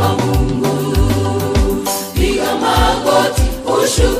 kwa Mungu, piga magoti, ushukuru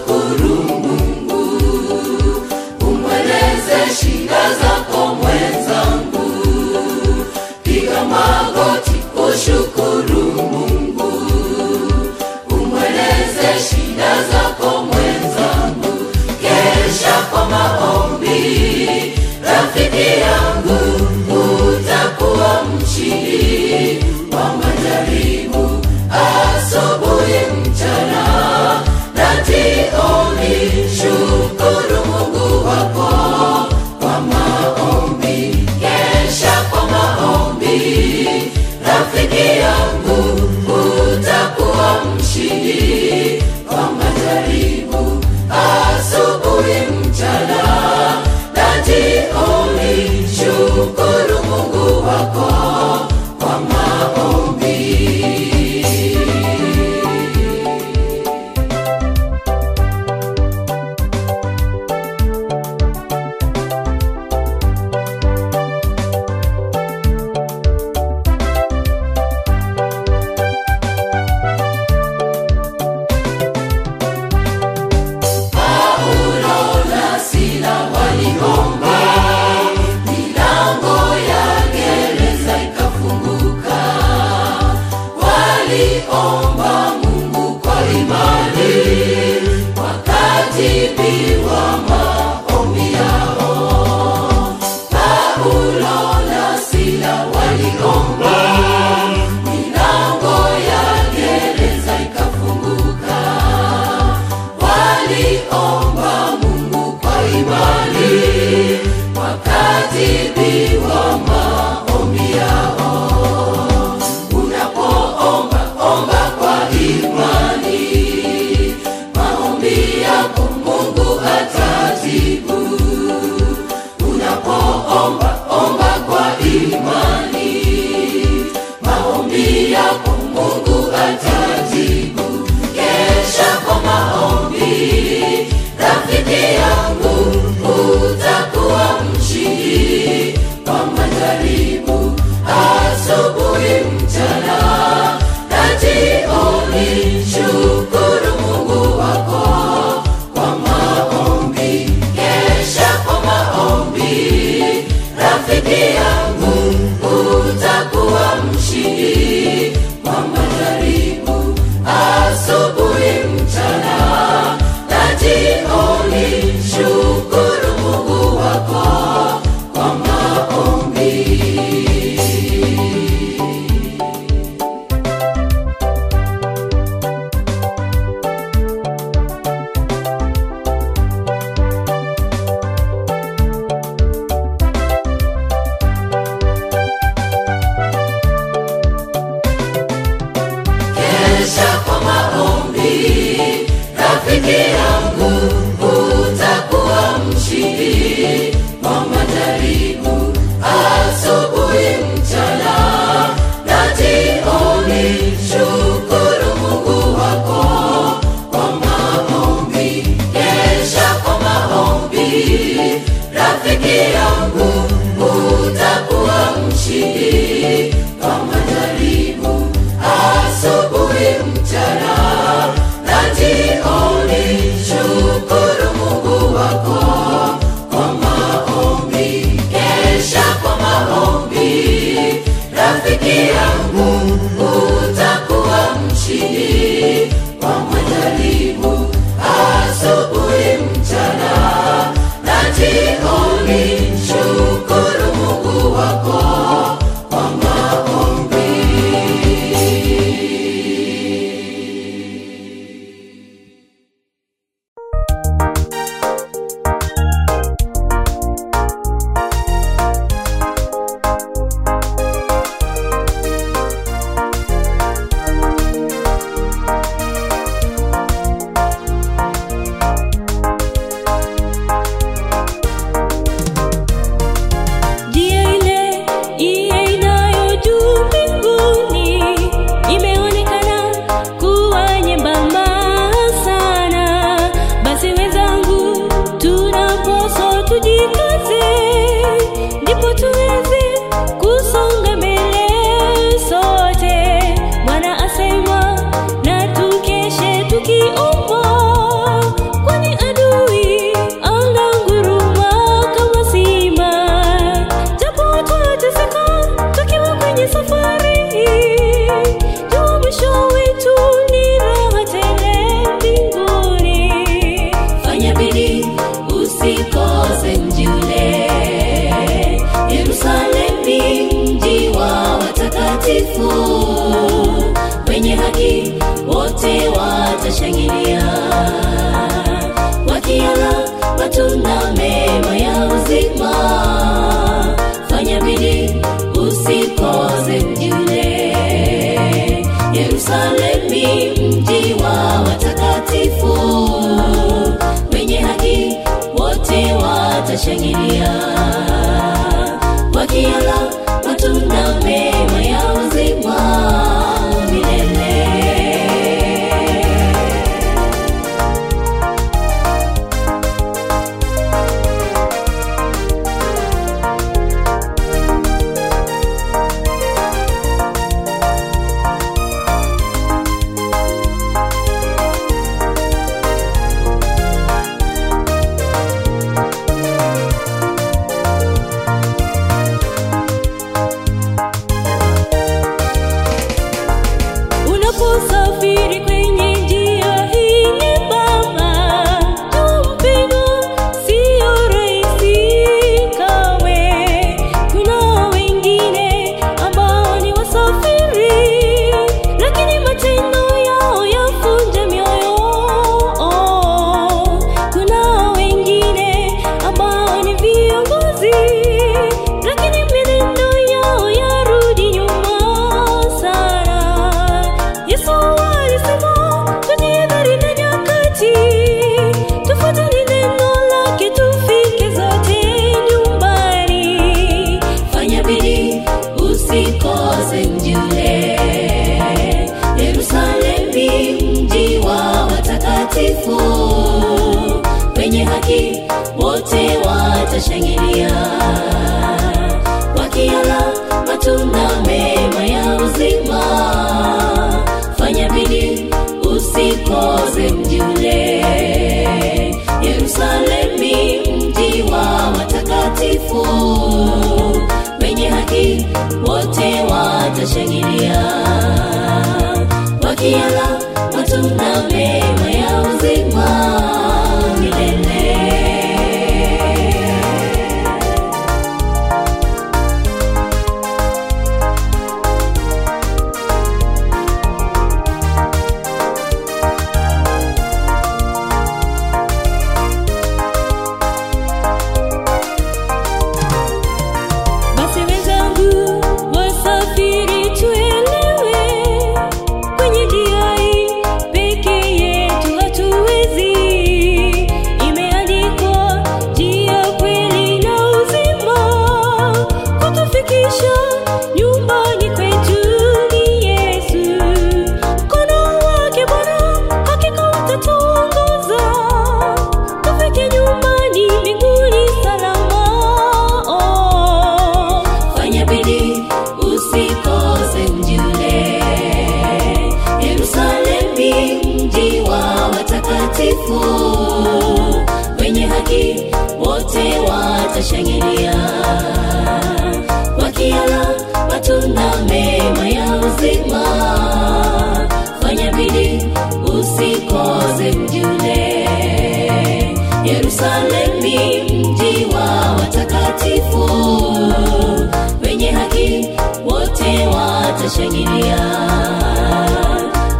wanashangilia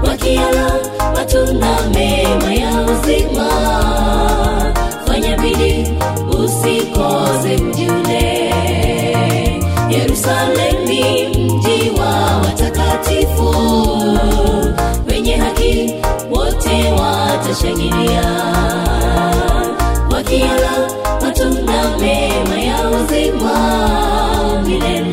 wakiala matunda mema ya uzima. Fanya bidii usikose mjule yerusalemu ni mji wa watakatifu. Wenye haki wote watashangilia. Wakiala matunda mema ya uzima. Milele.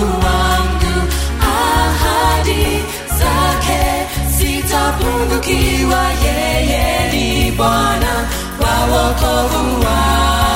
Mungu. Yeye ni Bwana wa wokovu wangu.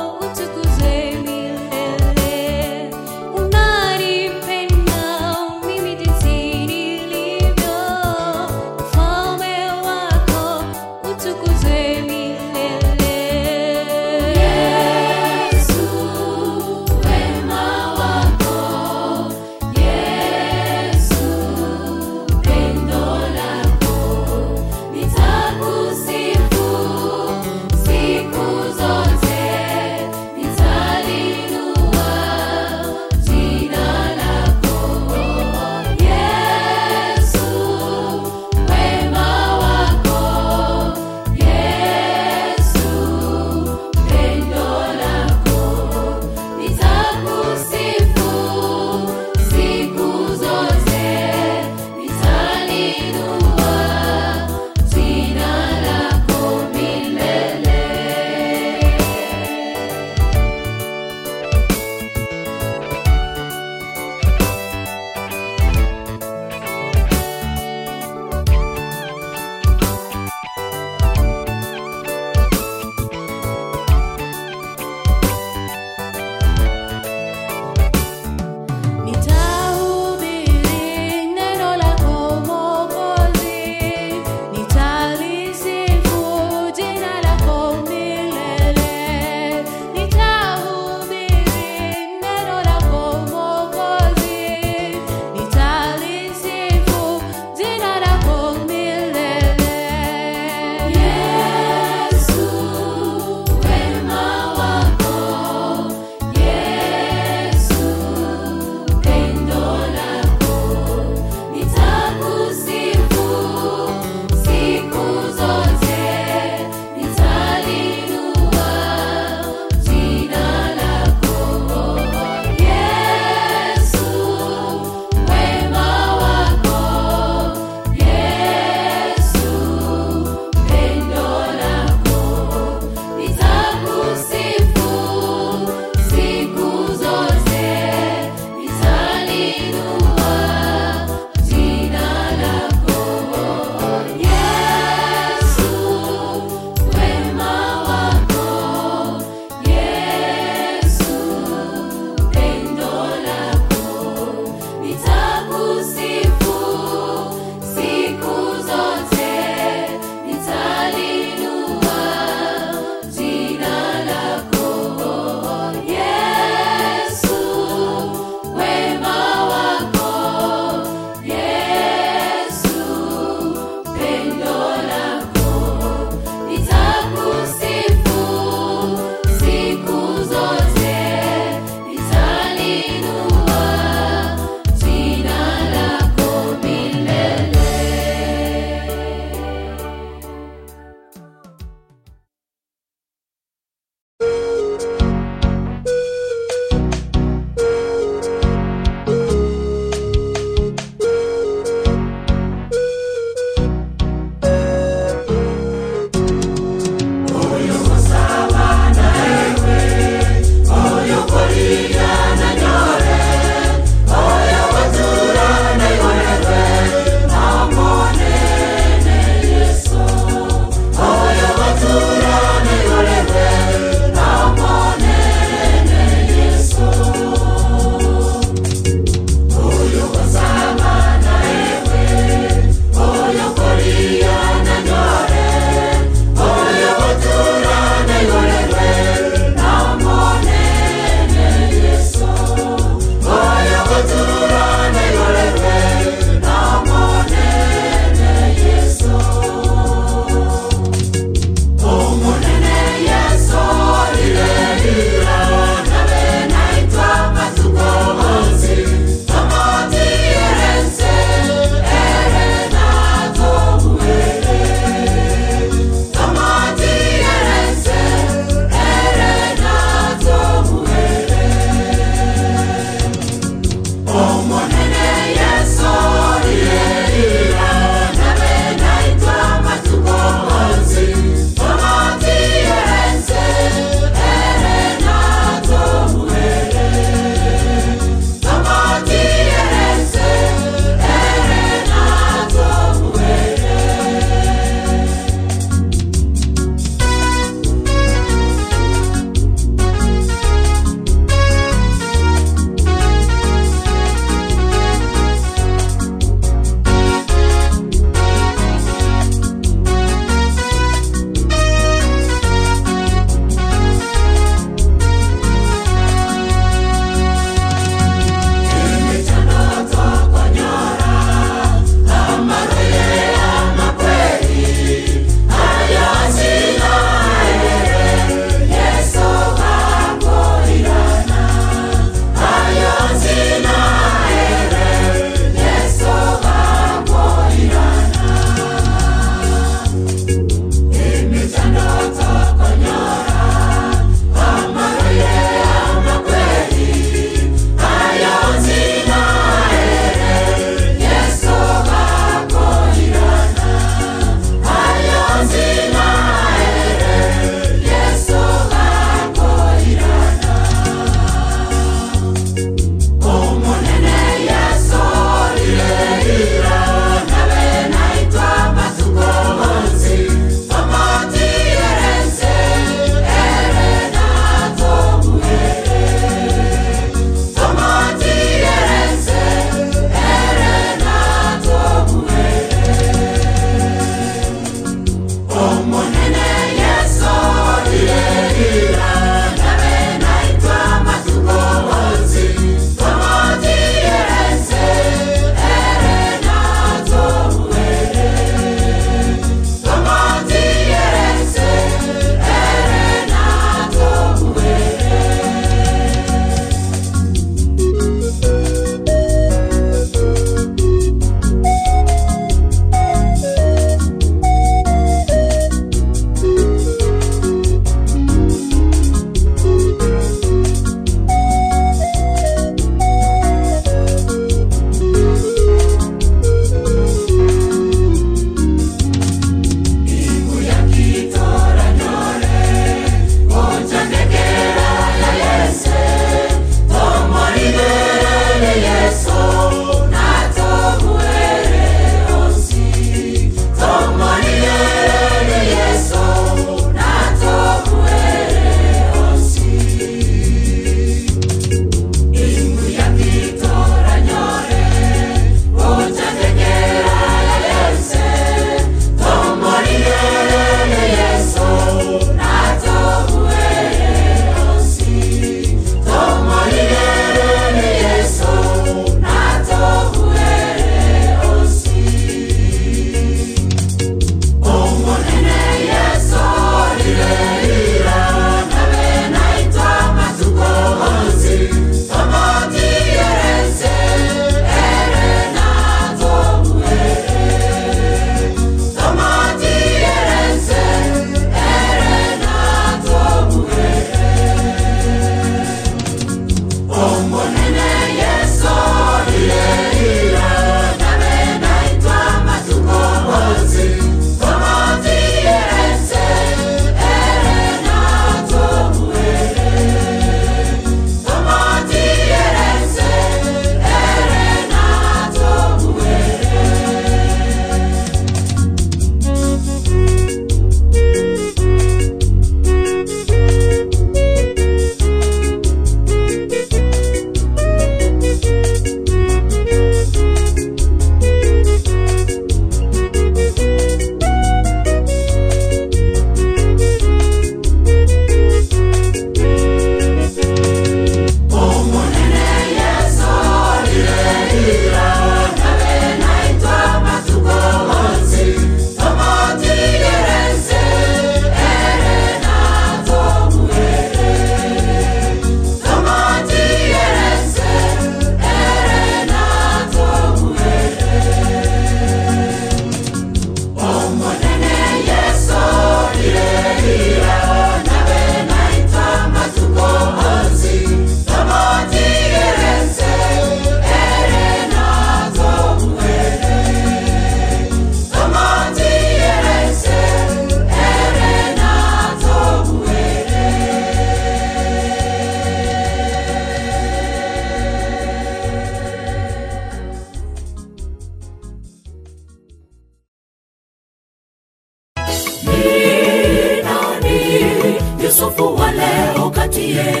yeah.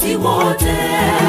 tí wọ́n.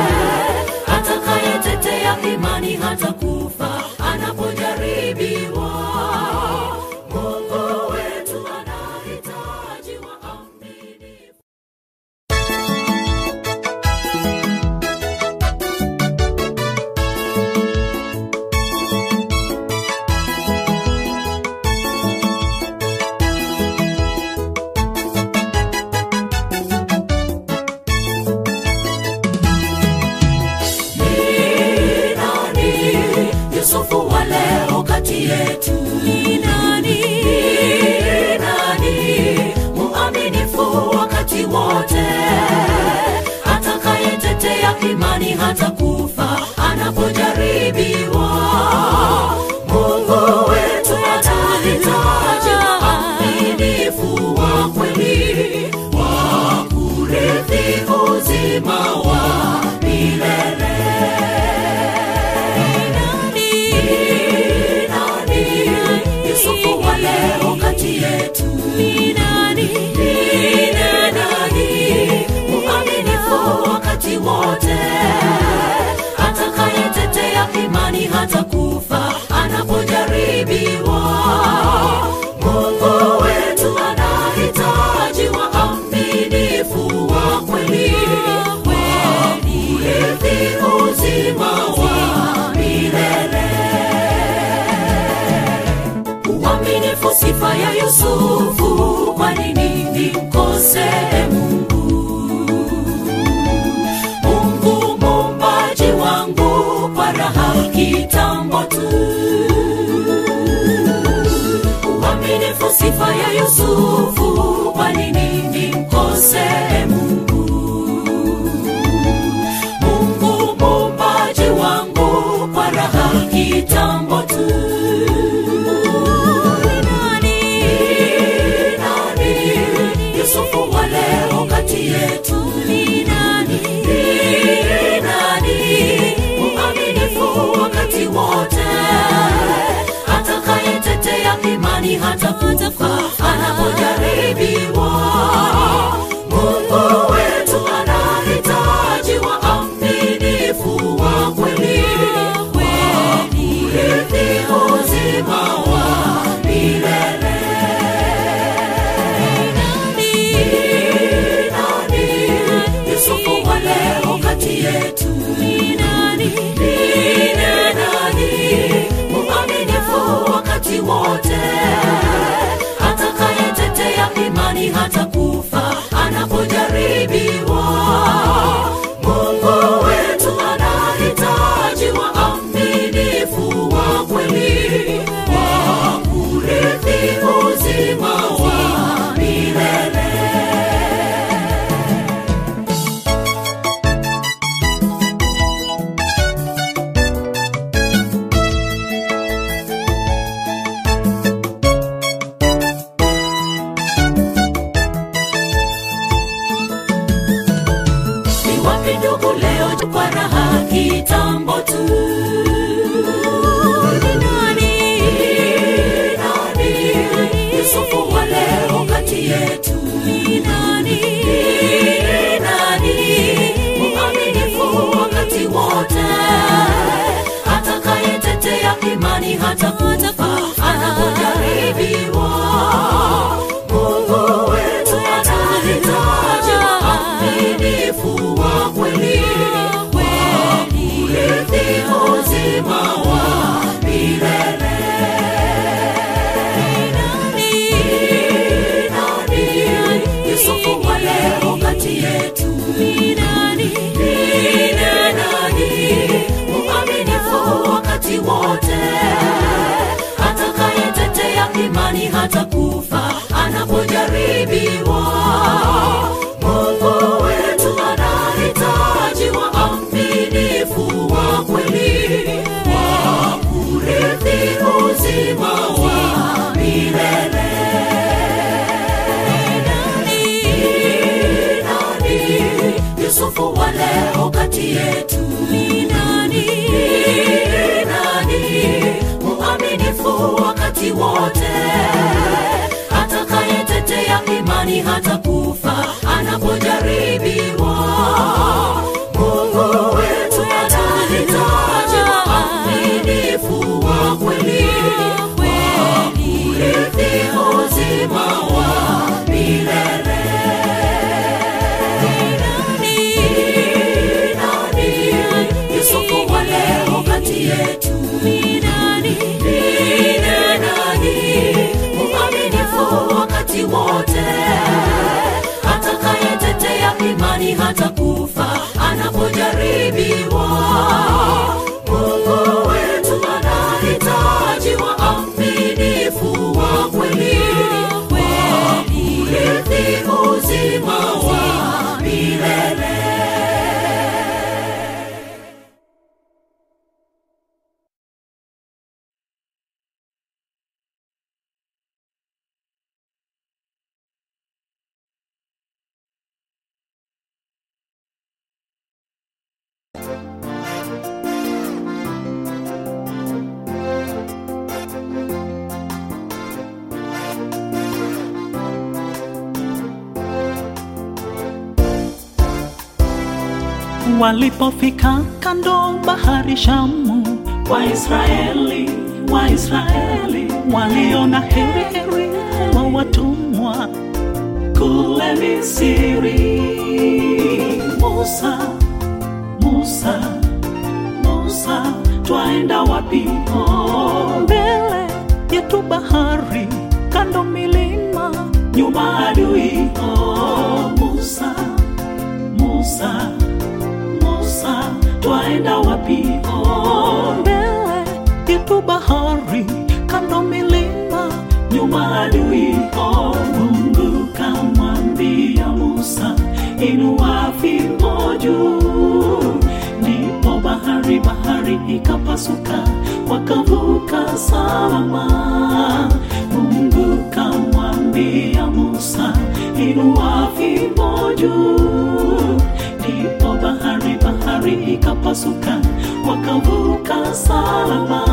Bahari ikapasuka wakavuka salama.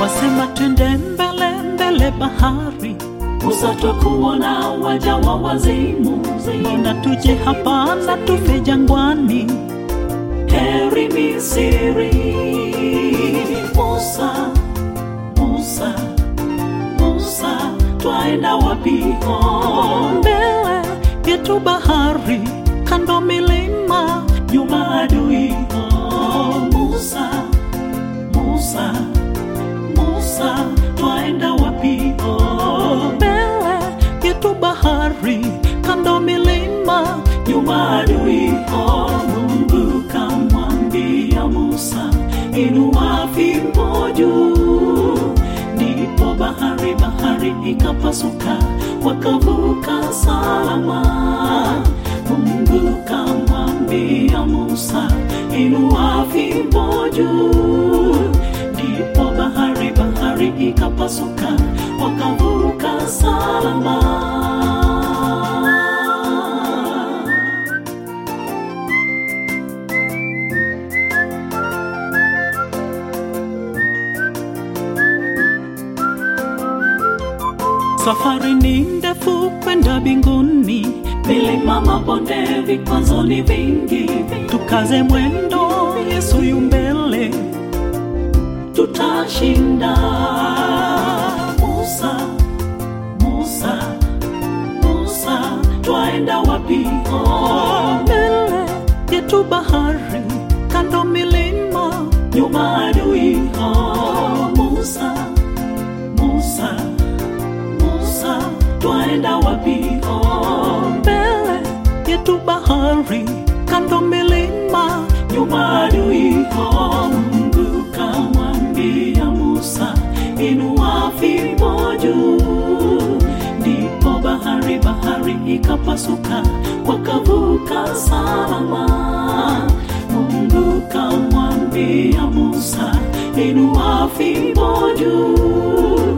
Wasema twende mbele mbele bahari usatokuona waja wa wazimu. Mbona tuje hapa na tufe jangwani. Heri Misri. Musa, Musa, Musa, twaenda wapi? Mbele yetu bahari, kando milima, nyuma adui. Musa, Musa, Musa, twaenda wapi? Musa, inua fimbo juu. Ndipo bahari bahari ikapasuka, wakavuka salama. Mungu kamwambia Musa, inua fimbo juu. Ndipo bahari bahari ikapasuka, wakavuka salama. Safari ni ndefu kwenda mbinguni, milima, mabonde, vikwazo ni vingi. Tukaze mwendo, Yesu yu mbele, tutashinda. Musa, Musa, Musa, twaenda wapi? Oh, mbele yetu bahari, kando milima, nyuma adui. Oh, yetu bahari, kando milima, nyuma adui. Oh, Mungu kamwambia Musa, inua fimbo juu. Ndipo bahari bahari ikapasuka, wakavuka salama. Mungu kamwambia Musa, inua fimbo juu.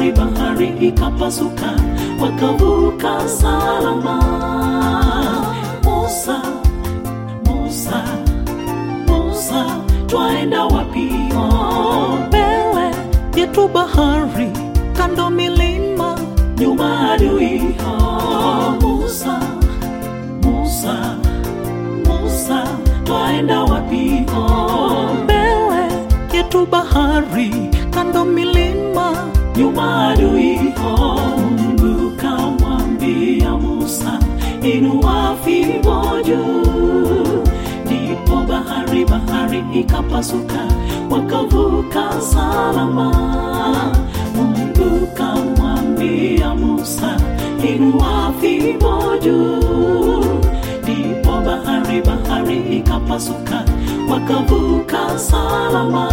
Ndipo bahari ikapasuka, wakavuka salama. Musa, Musa, Musa, twaenda wapi? Mbele yetu bahari, kando milima, nyuma adui. Musa, Musa, Musa, twaenda wapi? Mbele yetu bahari, kando milima, nyuma adui. Mungu kamwambia Musa, inua fimbo juu. Ndipo bahari bahari ikapasuka, wakavuka salama. Mungu kamwambia Musa, inua fimbo juu. Ndipo bahari bahari ikapasuka, wakavuka salama.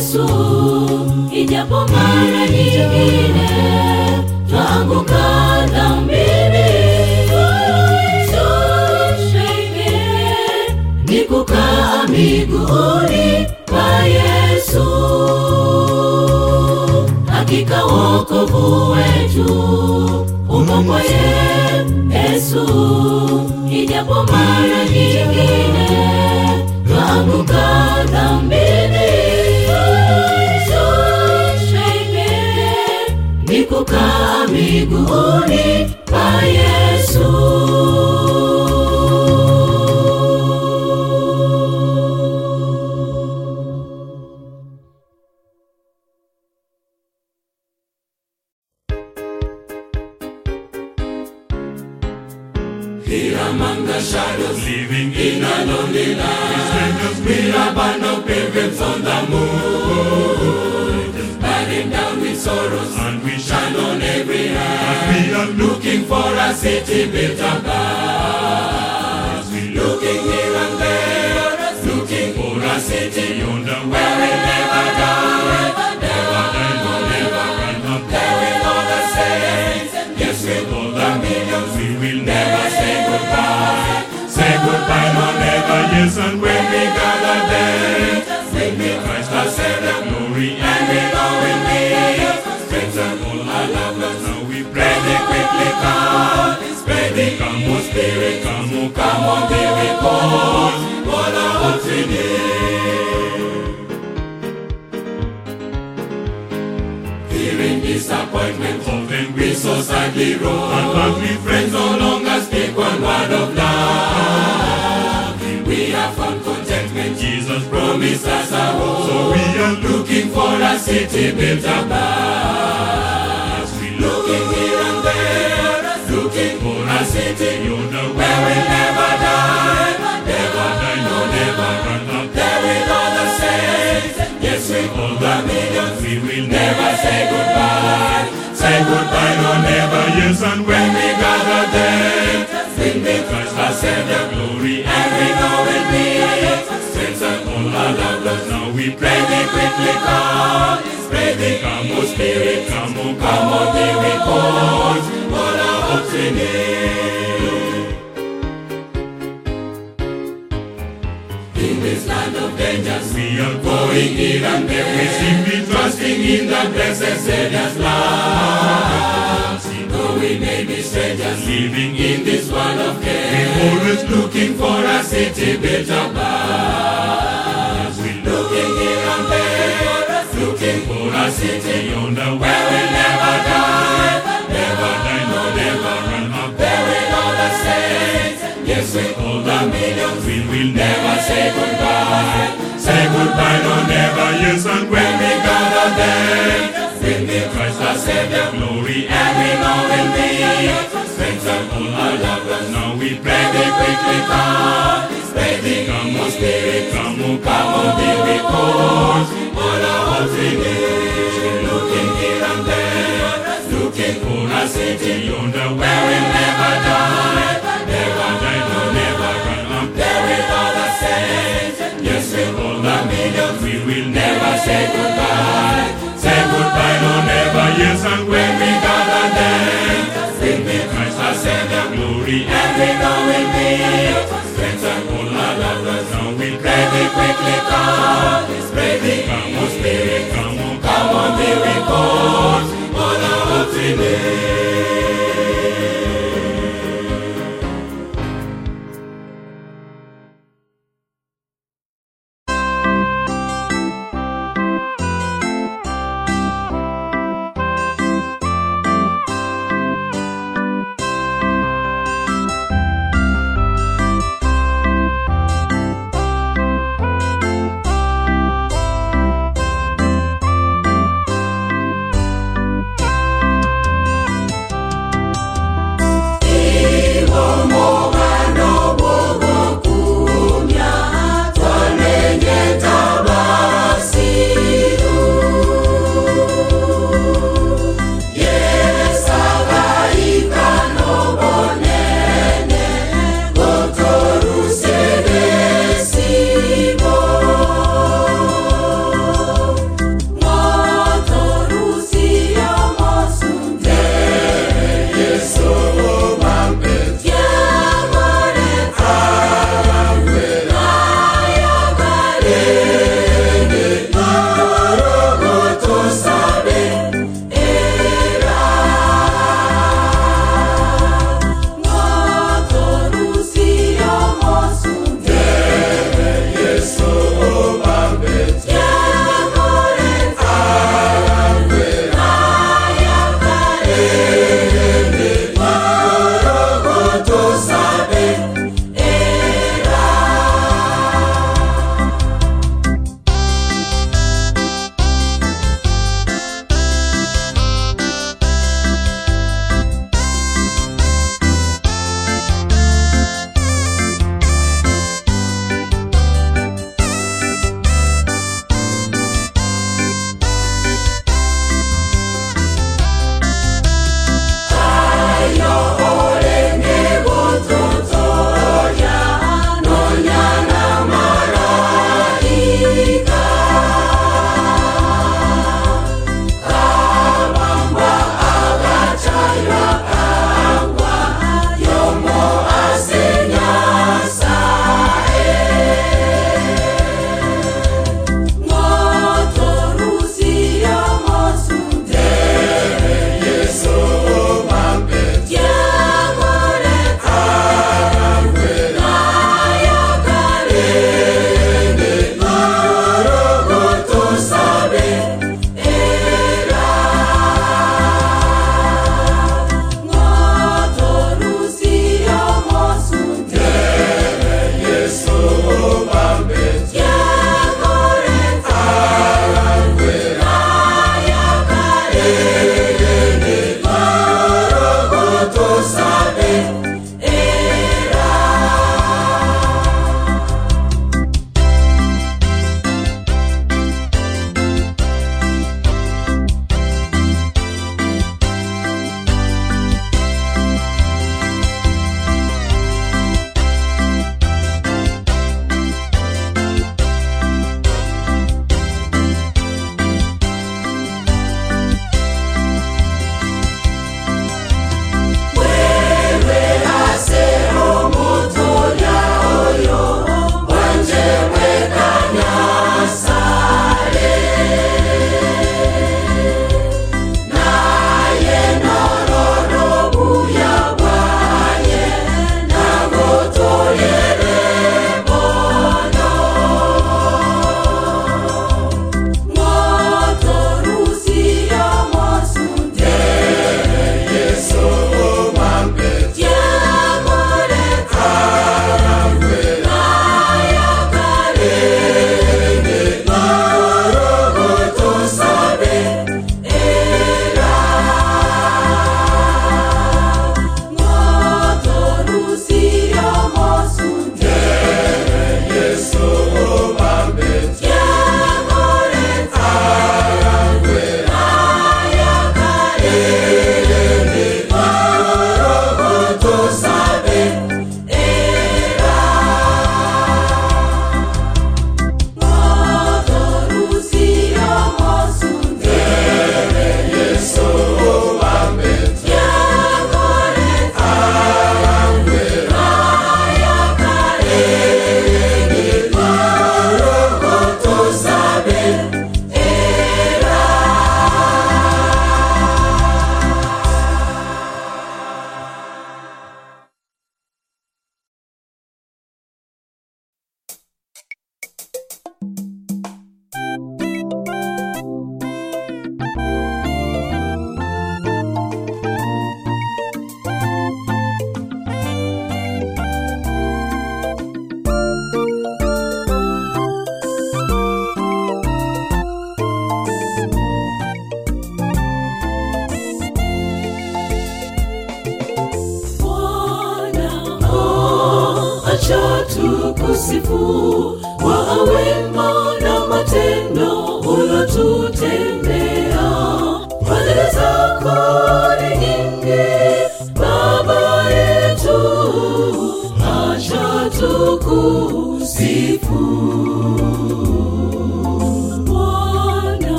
Yesu, ijapo mara nyingine twaanguka dhambini, ni kukaa miguuni pa Yesu. Hakika wokovu wetu umo kwa Yesu, ijapo mara nyingine twaanguka dhambini, kukaa miguuni pa Yesu. City built above. Looking here and there, looking for a city yonder where we never die, never die, no, never up. There with all the saints, yes, with all the millions, we will never say goodbye. Say goodbye, no, never, yes, and when we gather there, bring me Christ our Savior, glory, and we know we'll meet. Friends and all our loved ones, now we pray they quickly come. Come, oh Spirit, come, oh come, oh our hopes we need. Fearing disappointment, often we so sadly roll. And friends no longer speak one word of love. We have found Jesus promised us a home. So we are looking for a city built above. For a city where we'll never die, never die, no, never run up. There with all the saints, yes, with all the millions, we will never say goodbye. Say goodbye, no, never, yes, and when we gather there, bring me Christ, our Savior, glory, and we know we'll be Saints and all our loved ones, now we pray thee quickly come, thee come, Spirit, come, come, O call, all our hopes in this land of dangers, we are going here and there. We simply trusting in the blessed Savior's love. Though we may be strangers living in this world of care, we're always looking for a city built above. A city yonder where we'll never die, never die, no, never run up. There with all the saints, yes, with all the millions, we will never say goodbye. Say goodbye, no, never, yes, and when we gather there, bring me Christ our Savior, glory, and we know we'll be strength and all our loved ones. Now we pray thee quickly come, thee come, O Spirit, come, O come, O thee we call, all our hopes in thee. Looking here and there, looking for a city yonder where we'll never die, never die, no, never up. There with all the saints, yes, with all the millions, we will never say goodbye. Say goodbye, no, never, yes, and when we gather there, bring me Christ our Savior, glory, and we know we'll be strength and all our loved ones. Now we pray thee quickly come, pray thee come, O Spirit, come, O come on thee we call, all our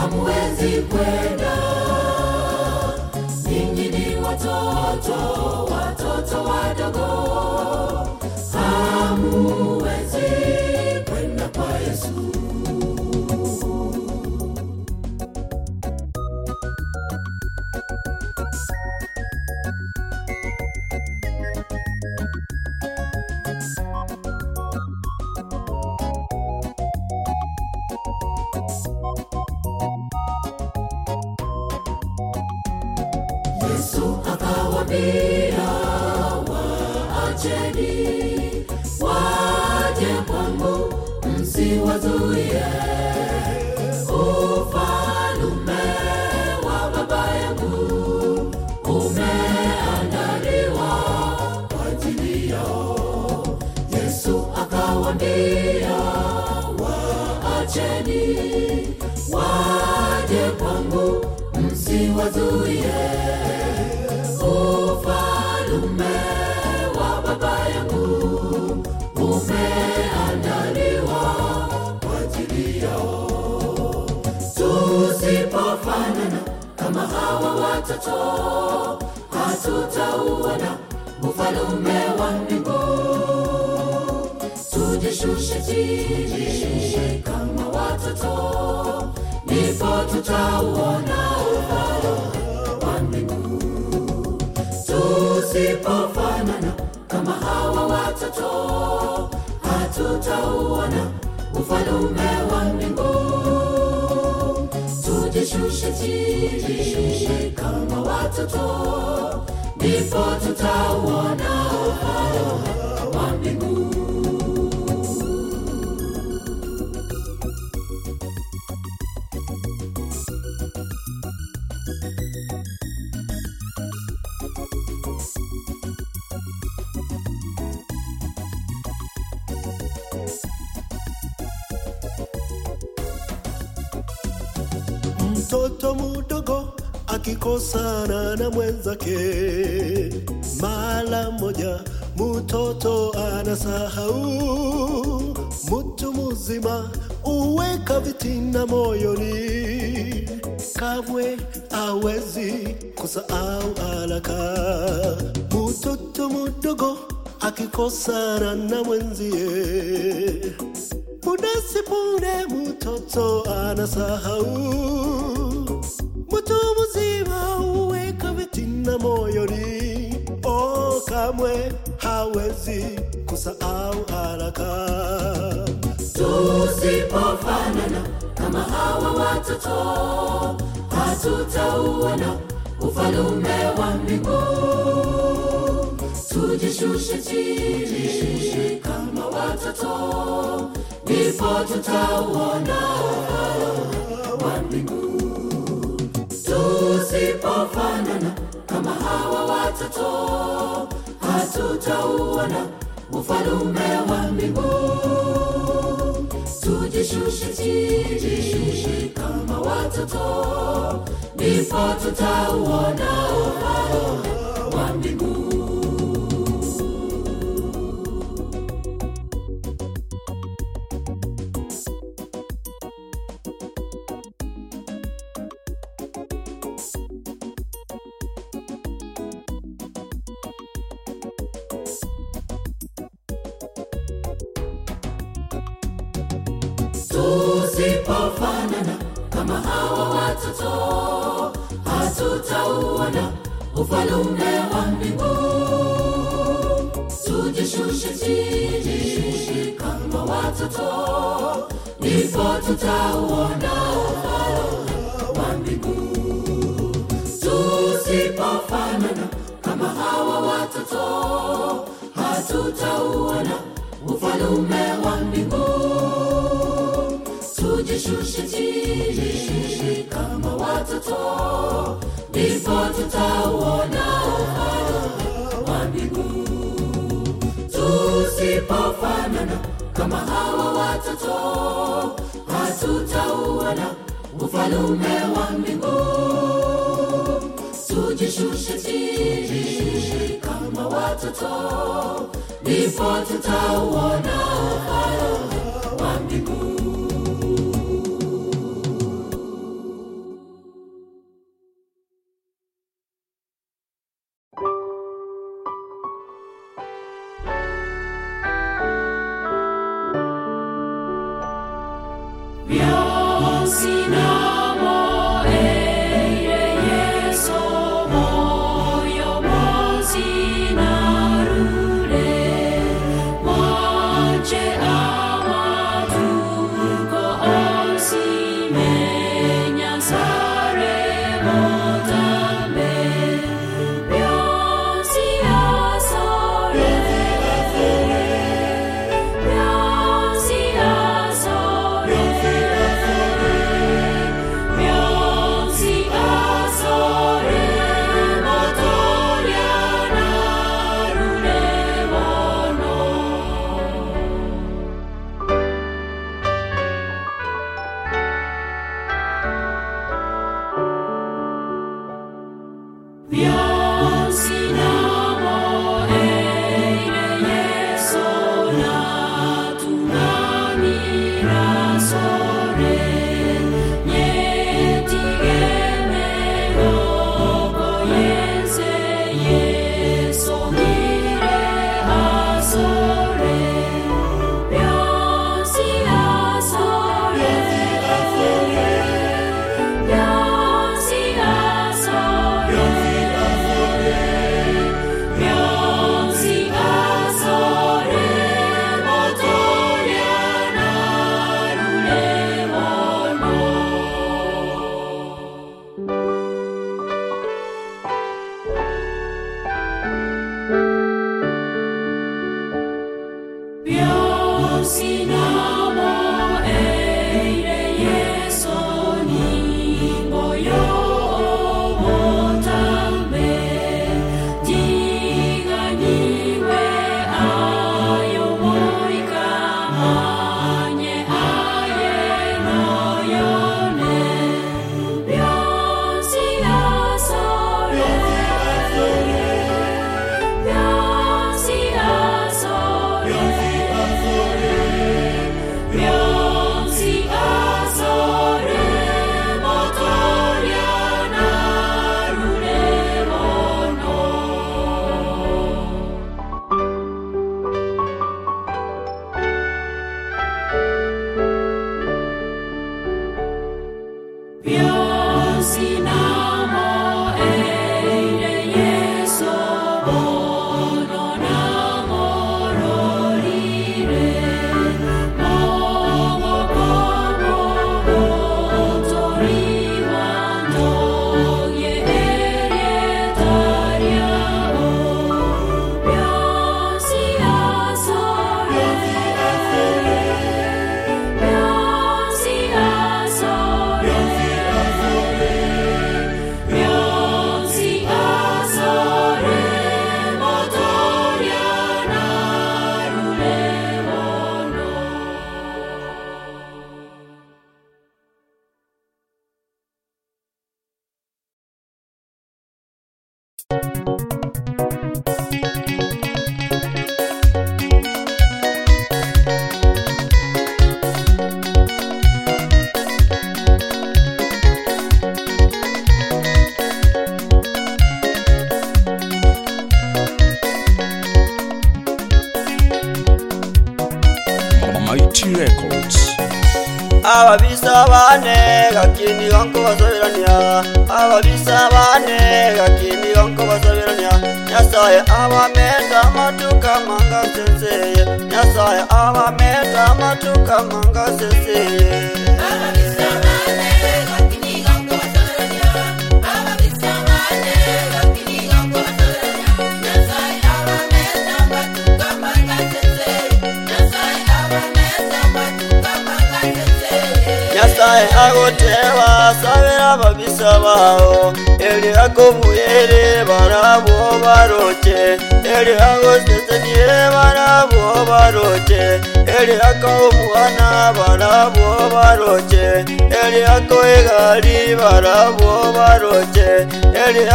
hamuwezi kwenda ninyi ni watoto, watoto wadogo, hamuwezi kwenda kwa Yesu. Watoto, hatutauona ufalume wa mbingu. Tujishushe chini kama watoto, ndipo tutauona ufalume wa mbingu tusipofanana kama hawa watoto, hatutauona ufalume wa mbingu. Tushajiri kama watoto, ndipo tutauona ufalme wa mbinguni. Mwenzake mara moja mtoto anasahau. Mtu mzima uweka vitina moyoni. Kamwe awezi kusahau haraka. Mtoto mudogo akikosana na mwenzie. Muda si punde mtoto anasahau ufalume wa mbingu tujishushe chini kama watoto. Ndipo tutauona ufalume wa mbingu tusipofanana kama hawa watoto hatutauona ufalume wa mbingu tujishushe chini kama watoto watutauona ufalume wa mbingu tujishushe chini kama watoto ndipo tutauona ufalume wa mbingu tusipofanana kama hawa watoto hatutauona ufalume wa mbingu tujishushe chini kama watoto ndipo tutauona ufalume wa mbingu tusipofanana kama hawa watoto hatutauona ufalume wa mbingu tujishushe chini kama watoto ndipo tutauona ufalume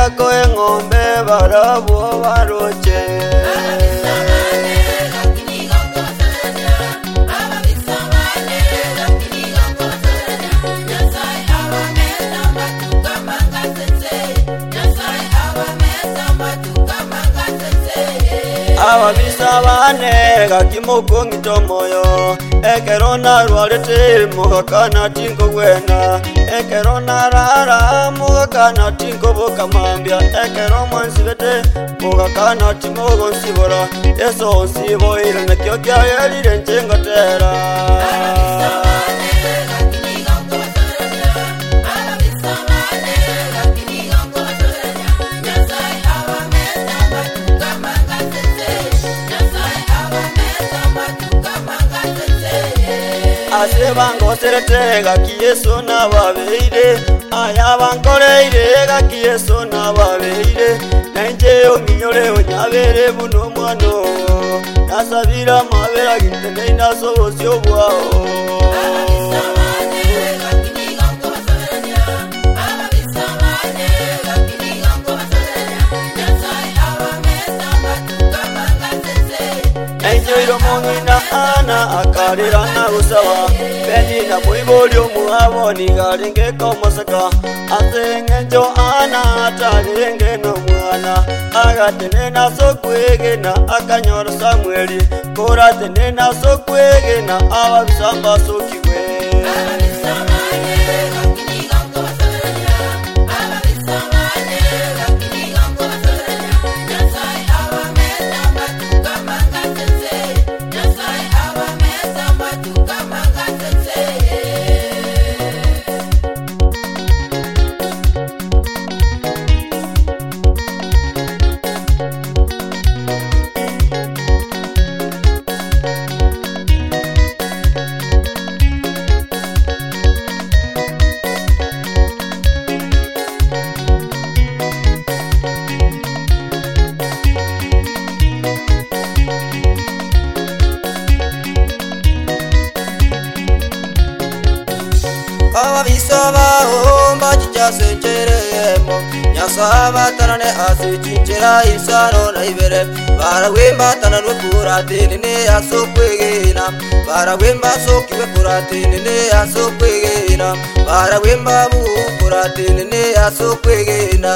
yako eng'ombe barabwo baroche. Ababisabane gakimukungi tomoyo ekero narwalete mugakana tingo gwena ekero narara mogakana tinkoboka mambya ekero mwansibete mogakana timogo nsibora. Eso nsiboire nakio kyayerire nchingatera ase bangoserete gaki yesu nababeire aya bankoreire gaki yesu nababeire nainje ominyore onyabere buno omwana nasabira mabera gintene nasobosio bwao mwana akalilana usawa beni na mwivuli umuhaboni galingeka omoseka atenge njo ana atalinge no mwana. Agatene naso kwegena akanyoro samweli koratene naso kwegena ababisamba sokigwe ababisaba mbaji cyasengereyemo nyasabatanane asikinjira isano na ibere. Barawimbatana n'ukuratinini asokwigina barawimba sokiwe kuratinini asokwigina barawimba buukuratinini asokwigina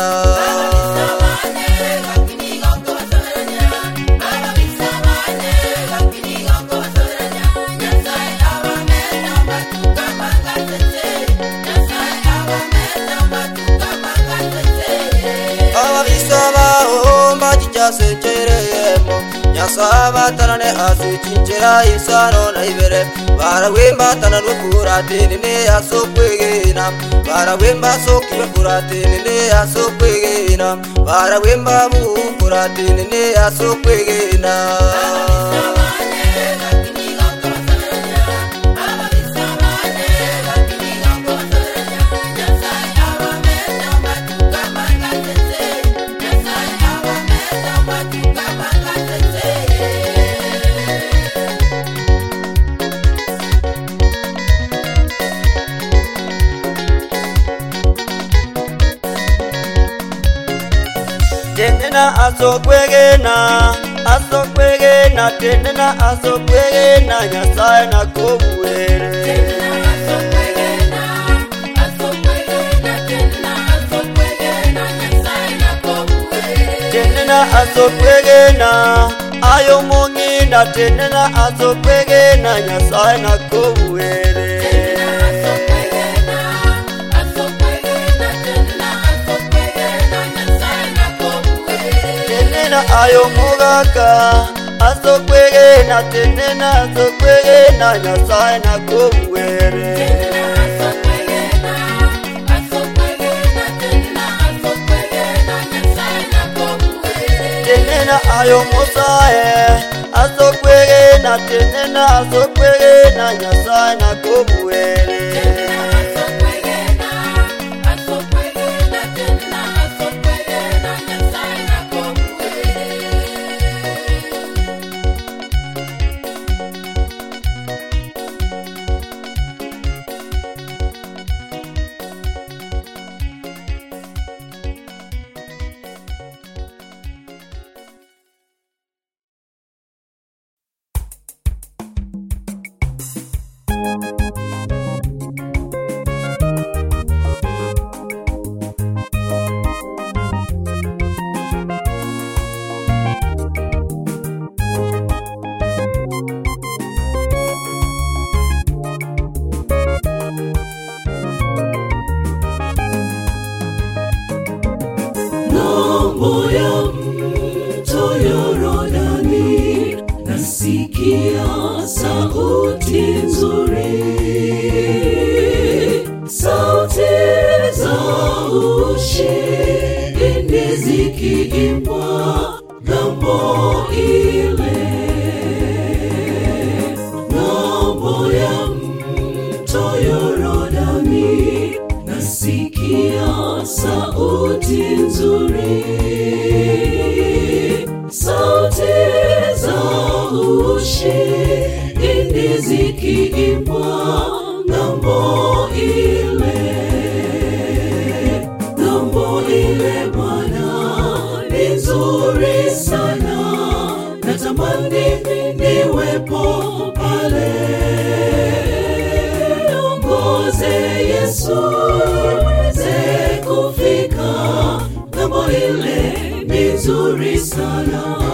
basaabatanane asuucinchira isaano naibere barawin batananu kuraatinine asokwegina barawin basokiwe kuraatinine asokwegina barawin bamu kuraatinine asokwegina tendena azokwegena azokwegena tendena azokwegena nyasaye nakobuwere tendena azokwegena ayo mong'ina tendena azokwegena nyasaye nakobuwere ayo mubaka azokwerena tenena azokwerena nyasaye nakomwere tenena ayo musaye azokwerena tenena azokwerena nyasaye nakomwere solo.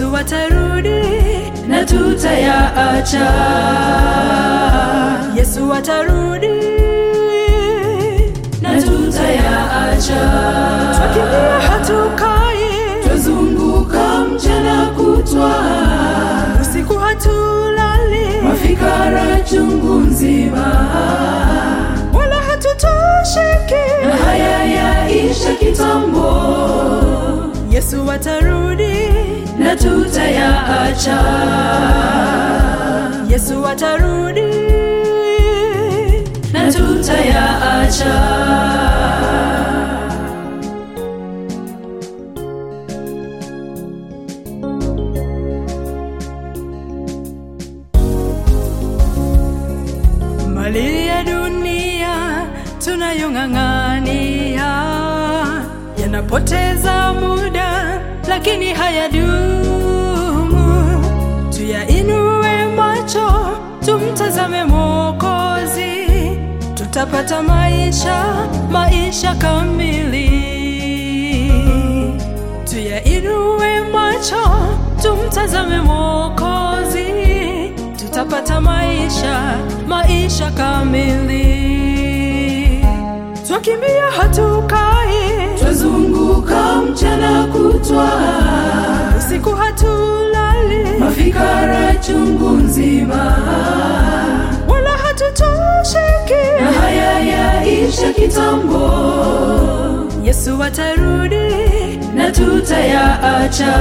Yesu atarudi na tutayaacha. Yesu atarudi na tutayaacha. Twakimbia hatukai, twazunguka mchana kutwa, usiku hatulali, mafikara chungu mzima, wala hatutosheki, na haya yaisha kitambo. Yesu watarudi na tutayaacha. Yesu watarudi na tutayaacha. mali ya dunia tunayong'ang'ania yanapoteza lakini hayadumu. Tuyainue macho, tumtazame Mwokozi, tutapata maisha, maisha kamili. Tuyainue macho, tumtazame Mwokozi, tutapata maisha, maisha kamili. Twakimbia hatukai tunazunguka mchana kutwa, usiku hatulali, mafikara chungu nzima, wala hatutosheki, na haya yaisha kitambo. Yesu atarudi. Na tutayaacha.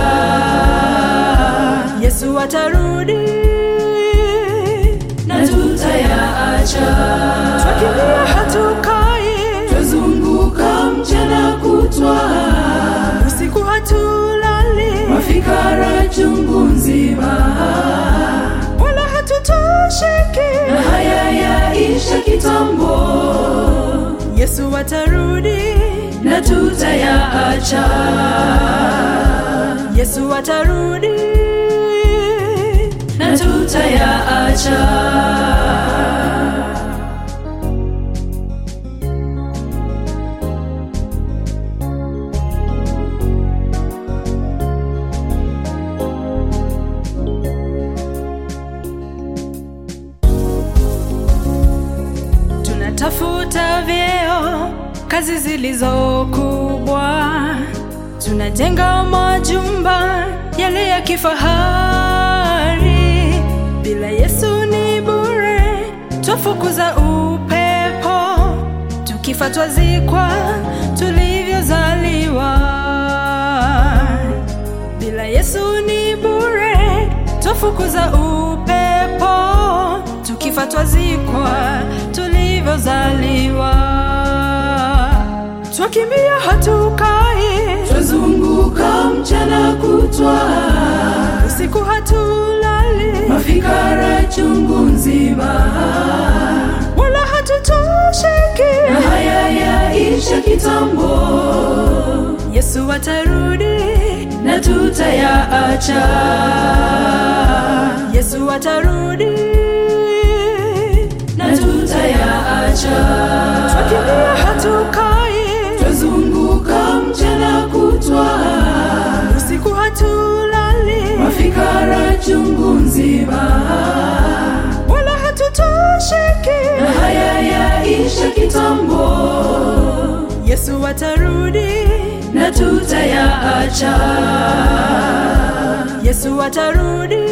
Yesu atarudi. Na tutayaacha, twakimbia hatuka mchana kutwa, usiku hatulali, mafikara chungu nzima, wala hatutosheki na haya yaisha kitambo. Yesu atarudi na tutayaacha. Yesu atarudi na tutayaacha. Kazi zilizokubwa, tunajenga majumba yale ya kifahari. Bila Yesu ni bure, twafukuza upepo, tukifa twazikwa tulivyozaliwa. Bila Yesu ni bure, twafukuza upepo, tukifa twazikwa tulivyozaliwa. Twakimbia hatukai, twazunguka mchana kutwa, usiku hatulali, mafikara chungu nzima, wala hatutosheki. Na haya yaisha kitambo. Yesu atarudi. Na tutayaacha. Yesu atarudi. Na tutayaacha. Twakimbia hatukai, kutwa, usiku hatulali, mafikara chungu nzima, wala hatutosheki na haya yaisha kitambo. Yesu atarudi na tutayaacha. Yesu atarudi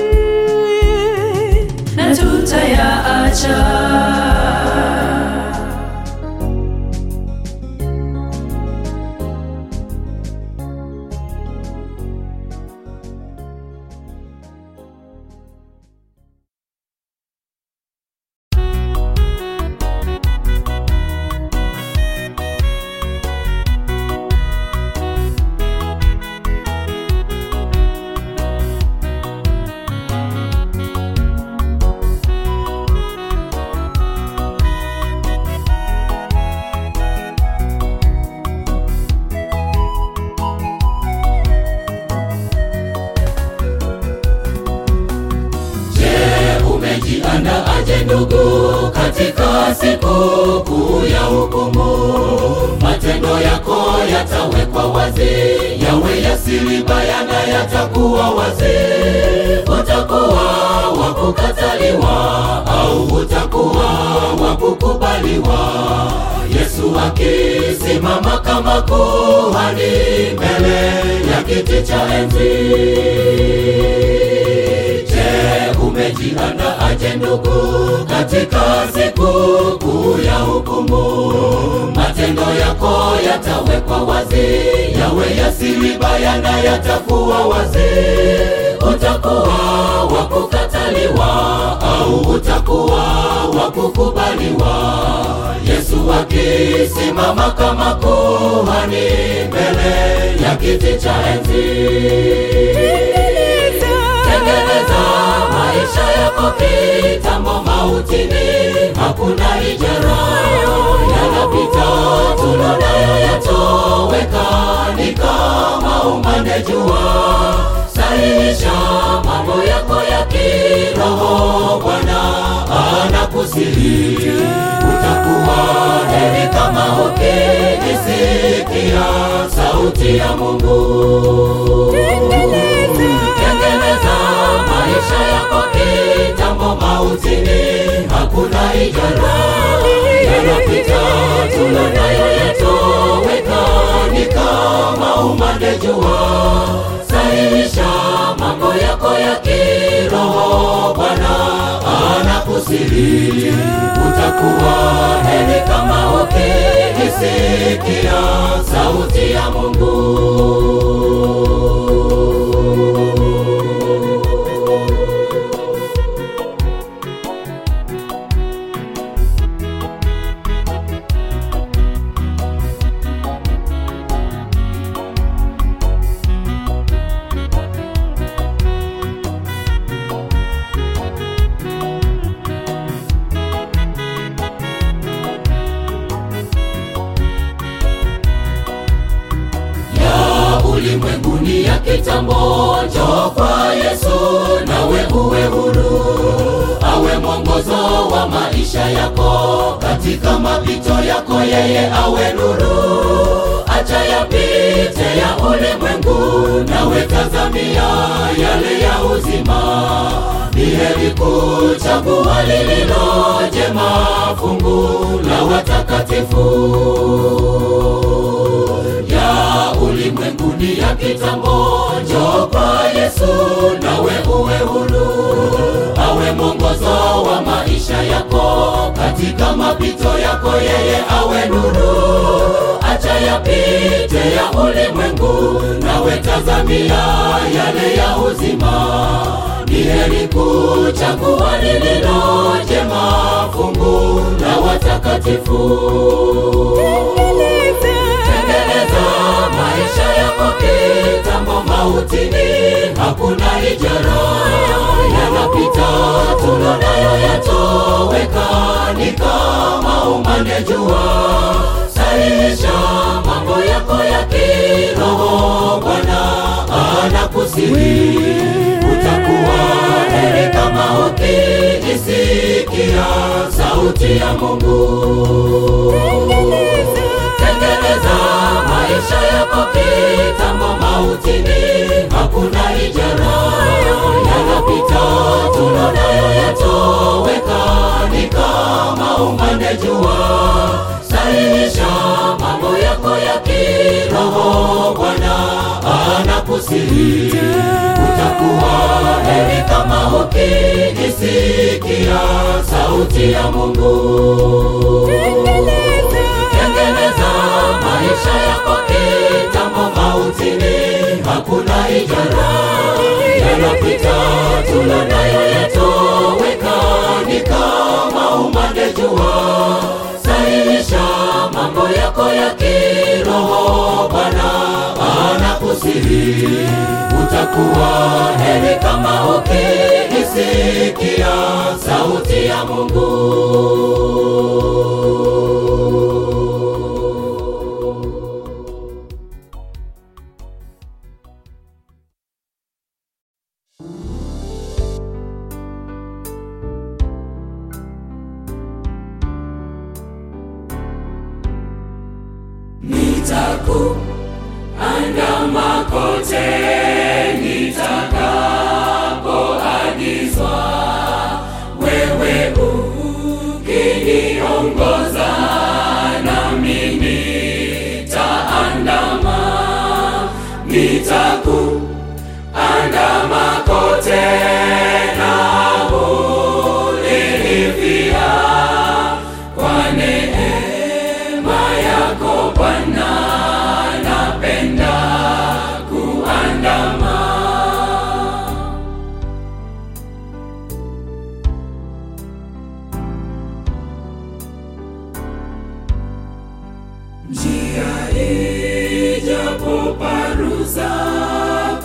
na tutayaacha. Umande jua. Sahihisha mambo yako ya kiroho, Bwana anakusihi. Utakuwa heri kama ukisikia sauti ya Mungu. Tengeneza maisha yako kitambo mautini, hakuna ijara kama jua. Sahihisha mambo yako ya kiroho, Bwana anakusihi. Utakuwa heri kama ukisikia sauti ya Mungu. Mungu. Tengeneza. Maisha yako kitambo mautini, hakuna ijara. Yanapita, tulonayo yatoweka, ni kama umande jua. Sahihisha mambo yako ya kiroho, Bwana anakusihi, utakuwa heri kama ukiisikia sauti ya Mungu. Tengeneza. Maisha yako kitambo mautini, hakuna ijara. Yanapita, tulonayo yatoweka, ni kama umande jua. Sahihisha mambo yako ya kiroho, Bwana anakusihi, utakuwa heri kama ukiisikia sauti ya Mungu. Ijapoparuza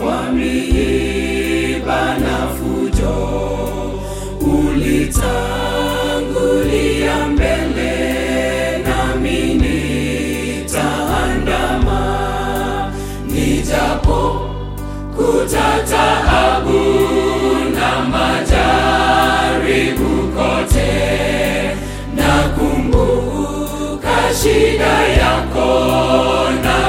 kwa miiba na fujo, ulitangulia mbele nami nitaandama, nijapo kutataabu na majaribu kote, nakumbuka shida yako nami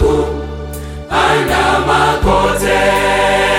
nitakuandama kote na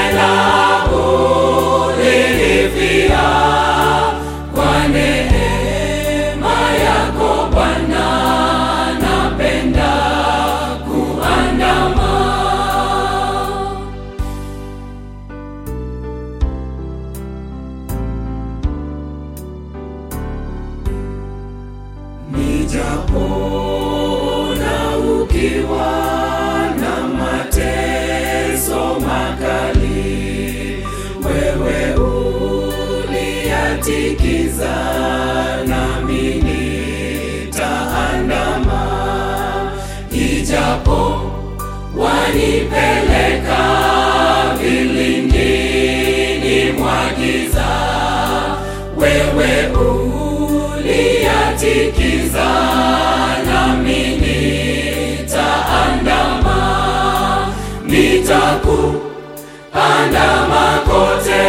uliyatikiza nami nitaandama nitakuandama kote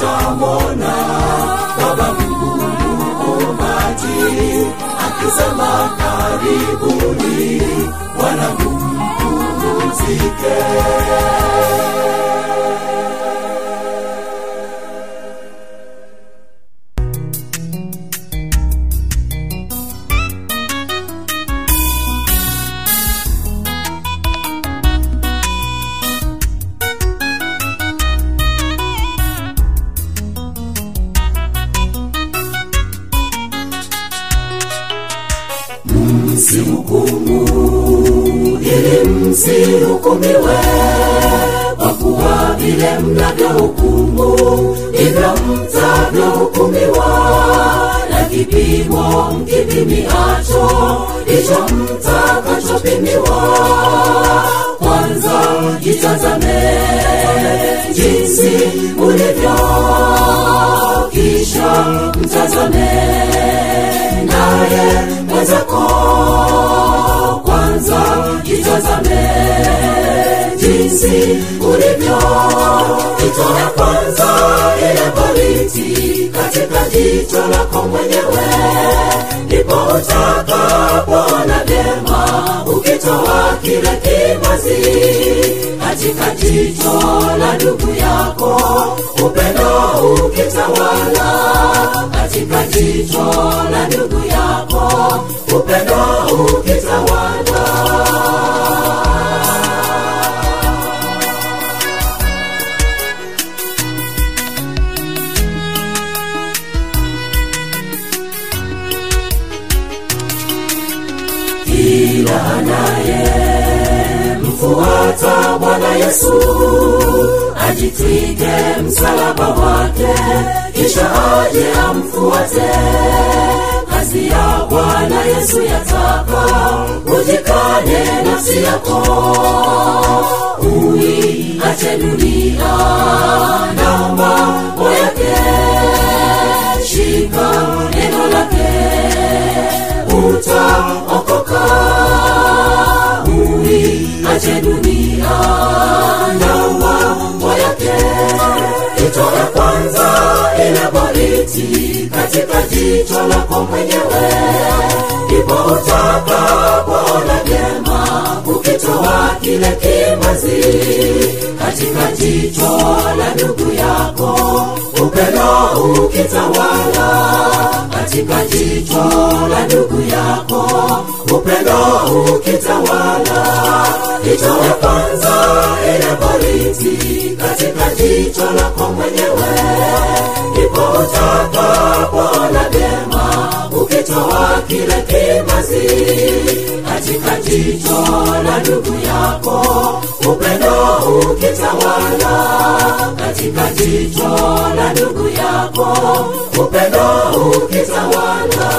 hatamwona baba Mungu muumbaji akisema karibuni, Bwana umetawala katika jicho la ndugu yako upendo ukitawala. Jicho la kwanza inaboriti katika jicho lako mwenyewe ndipo utakapoona vyema ukitoa kile kimazi katika jicho la ndugu yako upendo ukitawala. Katika jicho la ndugu yako upendo ukitawala.